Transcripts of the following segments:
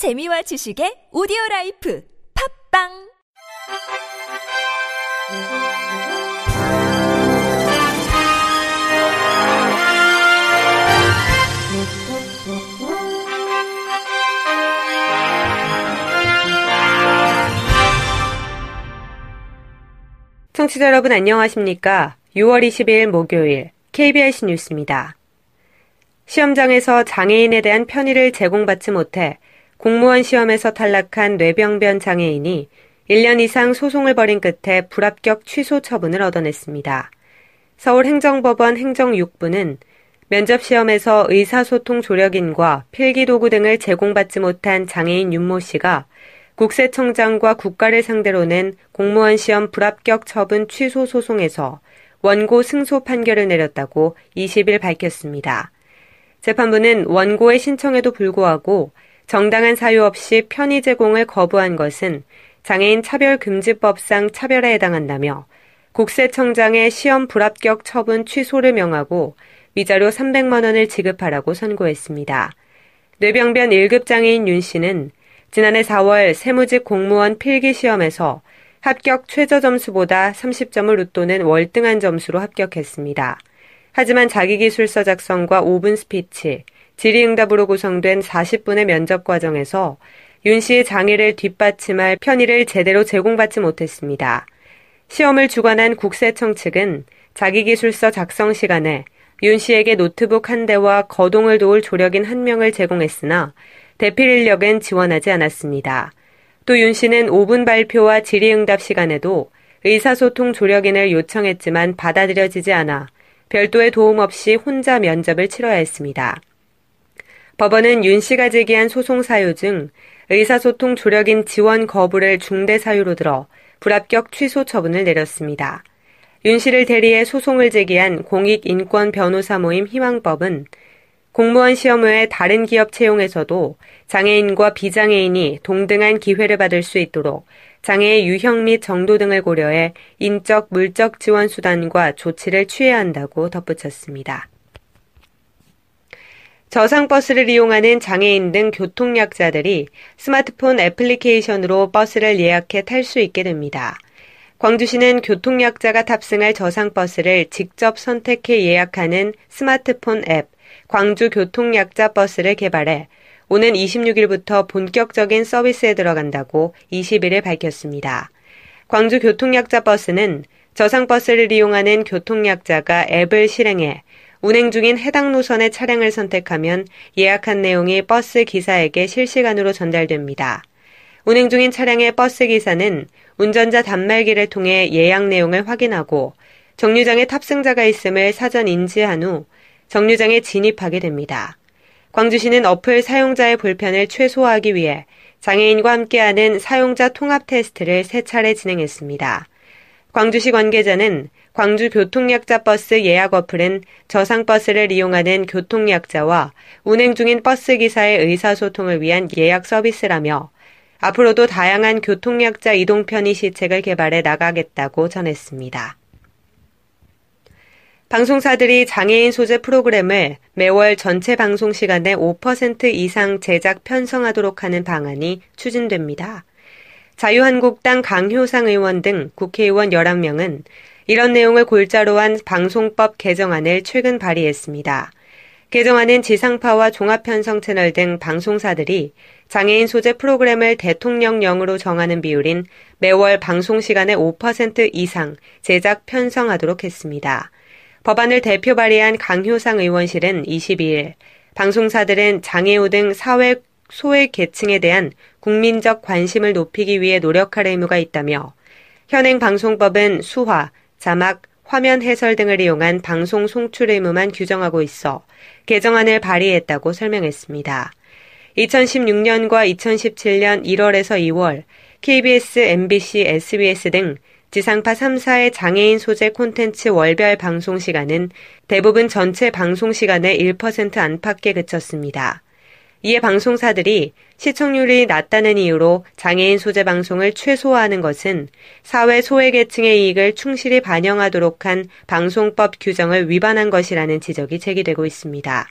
재미와 지식의 오디오 라이프 팝빵 청취자 여러분 안녕하십니까? 6월 22일 목요일 KBS 뉴스입니다. 시험장에서 장애인에 대한 편의를 제공받지 못해 공무원 시험에서 탈락한 뇌병변 장애인이 1년 이상 소송을 벌인 끝에 불합격 취소 처분을 얻어냈습니다. 서울행정법원 행정 6부는 면접시험에서 의사소통 조력인과 필기도구 등을 제공받지 못한 장애인 윤모 씨가 국세청장과 국가를 상대로 낸 공무원 시험 불합격 처분 취소 소송에서 원고 승소 판결을 내렸다고 20일 밝혔습니다. 재판부는 원고의 신청에도 불구하고 정당한 사유 없이 편의 제공을 거부한 것은 장애인 차별금지법상 차별에 해당한다며 국세청장의 시험 불합격 처분 취소를 명하고 위자료 300만 원을 지급하라고 선고했습니다. 뇌병변 1급 장애인 윤 씨는 지난해 4월 세무직 공무원 필기 시험에서 합격 최저 점수보다 30점을 웃도는 월등한 점수로 합격했습니다. 하지만 자기 기술서 작성과 5분 스피치, 질의응답으로 구성된 40분의 면접 과정에서 윤 씨의 장애를 뒷받침할 편의를 제대로 제공받지 못했습니다. 시험을 주관한 국세청 측은 자기기술서 작성 시간에 윤 씨에게 노트북 한 대와 거동을 도울 조력인 한 명을 제공했으나 대필 인력은 지원하지 않았습니다. 또 윤 씨는 5분 발표와 질의응답 시간에도 의사소통 조력인을 요청했지만 받아들여지지 않아 별도의 도움 없이 혼자 면접을 치러야 했습니다. 법원은 윤 씨가 제기한 소송 사유 중 의사소통 조력인 지원 거부를 중대 사유로 들어 불합격 취소 처분을 내렸습니다. 윤 씨를 대리해 소송을 제기한 공익인권 변호사 모임 희망법은 공무원 시험 외에 다른 기업 채용에서도 장애인과 비장애인이 동등한 기회를 받을 수 있도록 장애의 유형 및 정도 등을 고려해 인적, 물적 지원 수단과 조치를 취해야 한다고 덧붙였습니다. 저상버스를 이용하는 장애인 등 교통약자들이 스마트폰 애플리케이션으로 버스를 예약해 탈 수 있게 됩니다. 광주시는 교통약자가 탑승할 저상버스를 직접 선택해 예약하는 스마트폰 앱 광주교통약자 버스를 개발해 오는 26일부터 본격적인 서비스에 들어간다고 20일에 밝혔습니다. 광주교통약자 버스는 저상버스를 이용하는 교통약자가 앱을 실행해 운행 중인 해당 노선의 차량을 선택하면 예약한 내용이 버스 기사에게 실시간으로 전달됩니다. 운행 중인 차량의 버스 기사는 운전자 단말기를 통해 예약 내용을 확인하고 정류장에 탑승자가 있음을 사전 인지한 후 정류장에 진입하게 됩니다. 광주시는 어플 사용자의 불편을 최소화하기 위해 장애인과 함께하는 사용자 통합 테스트를 세 차례 진행했습니다. 광주시 관계자는 광주 교통약자 버스 예약 어플은 저상 버스를 이용하는 교통약자와 운행 중인 버스 기사의 의사소통을 위한 예약 서비스라며 앞으로도 다양한 교통약자 이동 편의 시책을 개발해 나가겠다고 전했습니다. 방송사들이 장애인 소재 프로그램을 매월 전체 방송 시간의 5% 이상 제작 편성하도록 하는 방안이 추진됩니다. 자유한국당 강효상 의원 등 국회의원 11명은 이런 내용을 골자로 한 방송법 개정안을 최근 발의했습니다. 개정안은 지상파와 종합편성 채널 등 방송사들이 장애인 소재 프로그램을 대통령령으로 정하는 비율인 매월 방송 시간의 5% 이상 제작 편성하도록 했습니다. 법안을 대표 발의한 강효상 의원실은 22일 방송사들은 장애우 등 사회 소외 계층에 대한 국민적 관심을 높이기 위해 노력할 의무가 있다며 현행 방송법은 수화, 자막, 화면 해설 등을 이용한 방송 송출 의무만 규정하고 있어 개정안을 발의했다고 설명했습니다. 2016년과 2017년 1월에서 2월 KBS, MBC, SBS 등 지상파 3사의 장애인 소재 콘텐츠 월별 방송 시간은 대부분 전체 방송 시간의 1% 안팎에 그쳤습니다. 이에 방송사들이 시청률이 낮다는 이유로 장애인 소재 방송을 최소화하는 것은 사회 소외계층의 이익을 충실히 반영하도록 한 방송법 규정을 위반한 것이라는 지적이 제기되고 있습니다.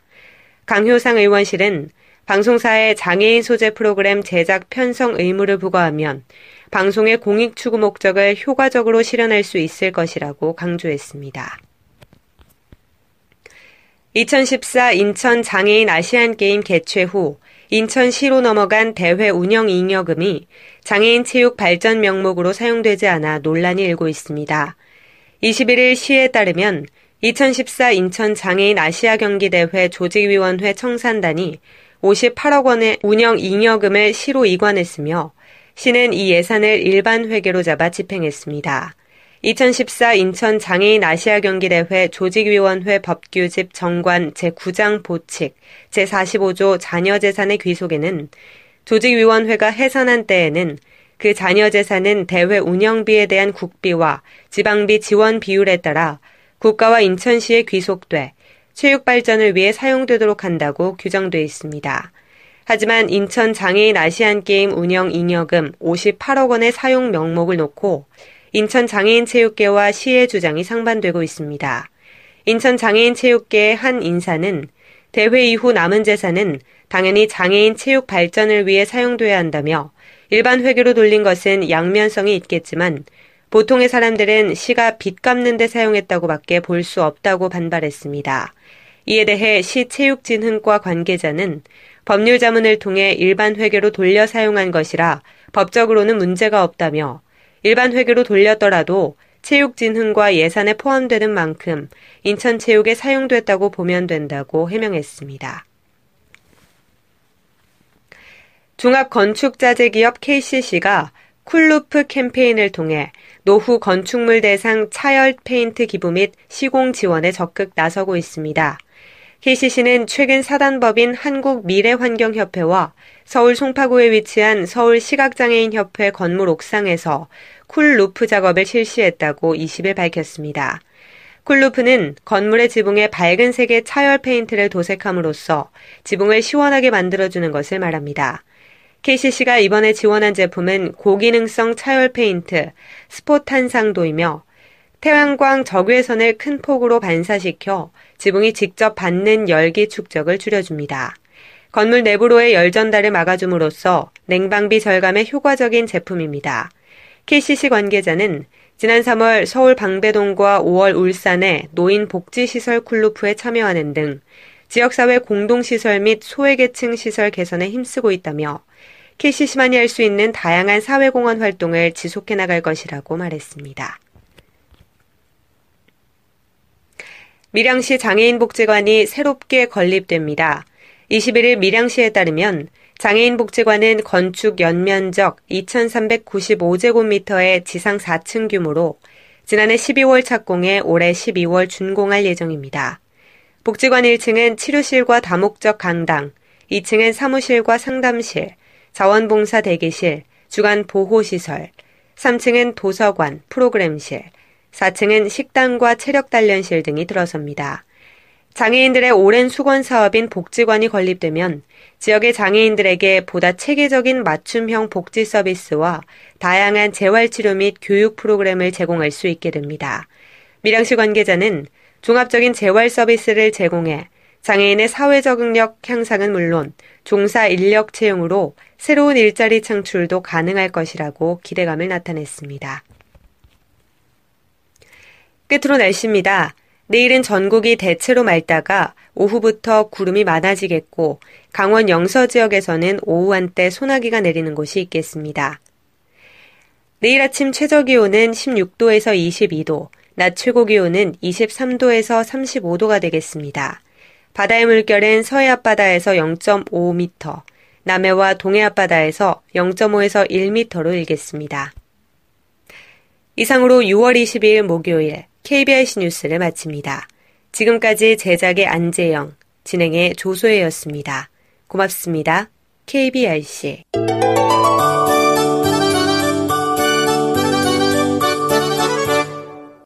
강효상 의원실은 방송사에 장애인 소재 프로그램 제작 편성 의무를 부과하면 방송의 공익 추구 목적을 효과적으로 실현할 수 있을 것이라고 강조했습니다. 2014 인천 장애인 아시안 게임 개최 후 인천시로 넘어간 대회 운영 잉여금이 장애인 체육 발전 명목으로 사용되지 않아 논란이 일고 있습니다. 21일 시에 따르면 2014 인천 장애인 아시아 경기 대회 조직위원회 청산단이 58억 원의 운영 잉여금을 시로 이관했으며 시는 이 예산을 일반 회계로 잡아 집행했습니다. 2014 인천 장애인 아시아 경기대회 조직위원회 법규집 정관 제9장 보칙 제45조 자녀 재산의 귀속에는 조직위원회가 해산한 때에는 그 자녀 재산은 대회 운영비에 대한 국비와 지방비 지원 비율에 따라 국가와 인천시에 귀속돼 체육 발전을 위해 사용되도록 한다고 규정돼 있습니다. 하지만 인천 장애인 아시안 게임 운영 잉여금 58억 원의 사용 명목을 놓고 인천 장애인 체육계와 시의 주장이 상반되고 있습니다. 인천 장애인 체육계의 한 인사는 대회 이후 남은 재산은 당연히 장애인 체육 발전을 위해 사용돼야 한다며 일반 회계로 돌린 것은 양면성이 있겠지만 보통의 사람들은 시가 빚 갚는 데 사용했다고밖에 볼 수 없다고 반발했습니다. 이에 대해 시 체육진흥과 관계자는 법률 자문을 통해 일반 회계로 돌려 사용한 것이라 법적으로는 문제가 없다며 일반 회계로 돌렸더라도 체육 진흥과 예산에 포함되는 만큼 인천 체육에 사용됐다고 보면 된다고 해명했습니다. 종합건축자재기업 KCC가 cool roof 캠페인을 통해 노후 건축물 대상 차열 페인트 기부 및 시공 지원에 적극 나서고 있습니다. KCC는 최근 사단법인 한국미래환경협회와 서울 송파구에 위치한 서울시각장애인협회 건물 옥상에서 cool roof 작업을 실시했다고 20일 밝혔습니다. cool roof는 건물의 지붕에 밝은 색의 차열 페인트를 도색함으로써 지붕을 시원하게 만들어주는 것을 말합니다. KCC가 이번에 지원한 제품은 고기능성 차열 페인트 스포탄상도이며 태양광 적외선을 큰 폭으로 반사시켜 지붕이 직접 받는 열기 축적을 줄여줍니다. 건물 내부로의 열 전달을 막아줌으로써 냉방비 절감에 효과적인 제품입니다. KCC 관계자는 지난 3월 서울 방배동과 5월 울산의 노인 복지시설 쿨루프에 참여하는 등 지역사회 공동시설 및 소외계층 시설 개선에 힘쓰고 있다며 KCC만이 할 수 있는 다양한 사회공헌 활동을 지속해 나갈 것이라고 말했습니다. 밀양시 장애인복지관이 새롭게 건립됩니다. 21일 밀양시에 따르면 장애인복지관은 건축 연면적 2,395제곱미터의 지상 4층 규모로 지난해 12월 착공해 올해 12월 준공할 예정입니다. 복지관 1층은 치료실과 다목적 강당, 2층은 사무실과 상담실, 자원봉사 대기실, 주간 보호시설, 3층은 도서관, 프로그램실, 4층은 식당과 체력단련실 등이 들어섭니다. 장애인들의 오랜 수건 사업인 복지관이 건립되면 지역의 장애인들에게 보다 체계적인 맞춤형 복지 서비스와 다양한 재활치료 및 교육 프로그램을 제공할 수 있게 됩니다. 밀양시 관계자는 종합적인 재활 서비스를 제공해 장애인의 사회 적응력 향상은 물론 종사 인력 채용으로 새로운 일자리 창출도 가능할 것이라고 기대감을 나타냈습니다. 끝으로 날씨입니다. 내일은 전국이 대체로 맑다가 오후부터 구름이 많아지겠고 강원 영서 지역에서는 오후 한때 소나기가 내리는 곳이 있겠습니다. 내일 아침 최저 기온은 16도에서 22도, 낮 최고 기온은 23도에서 35도가 되겠습니다. 바다의 물결은 서해 앞바다에서 0.5m, 남해와 동해 앞바다에서 0.5에서 1m로 일겠습니다. 이상으로 6월 22일 목요일 KBIC 뉴스를 마칩니다. 지금까지 제작의 안재영, 진행의 조소혜였습니다. 고맙습니다. KBIC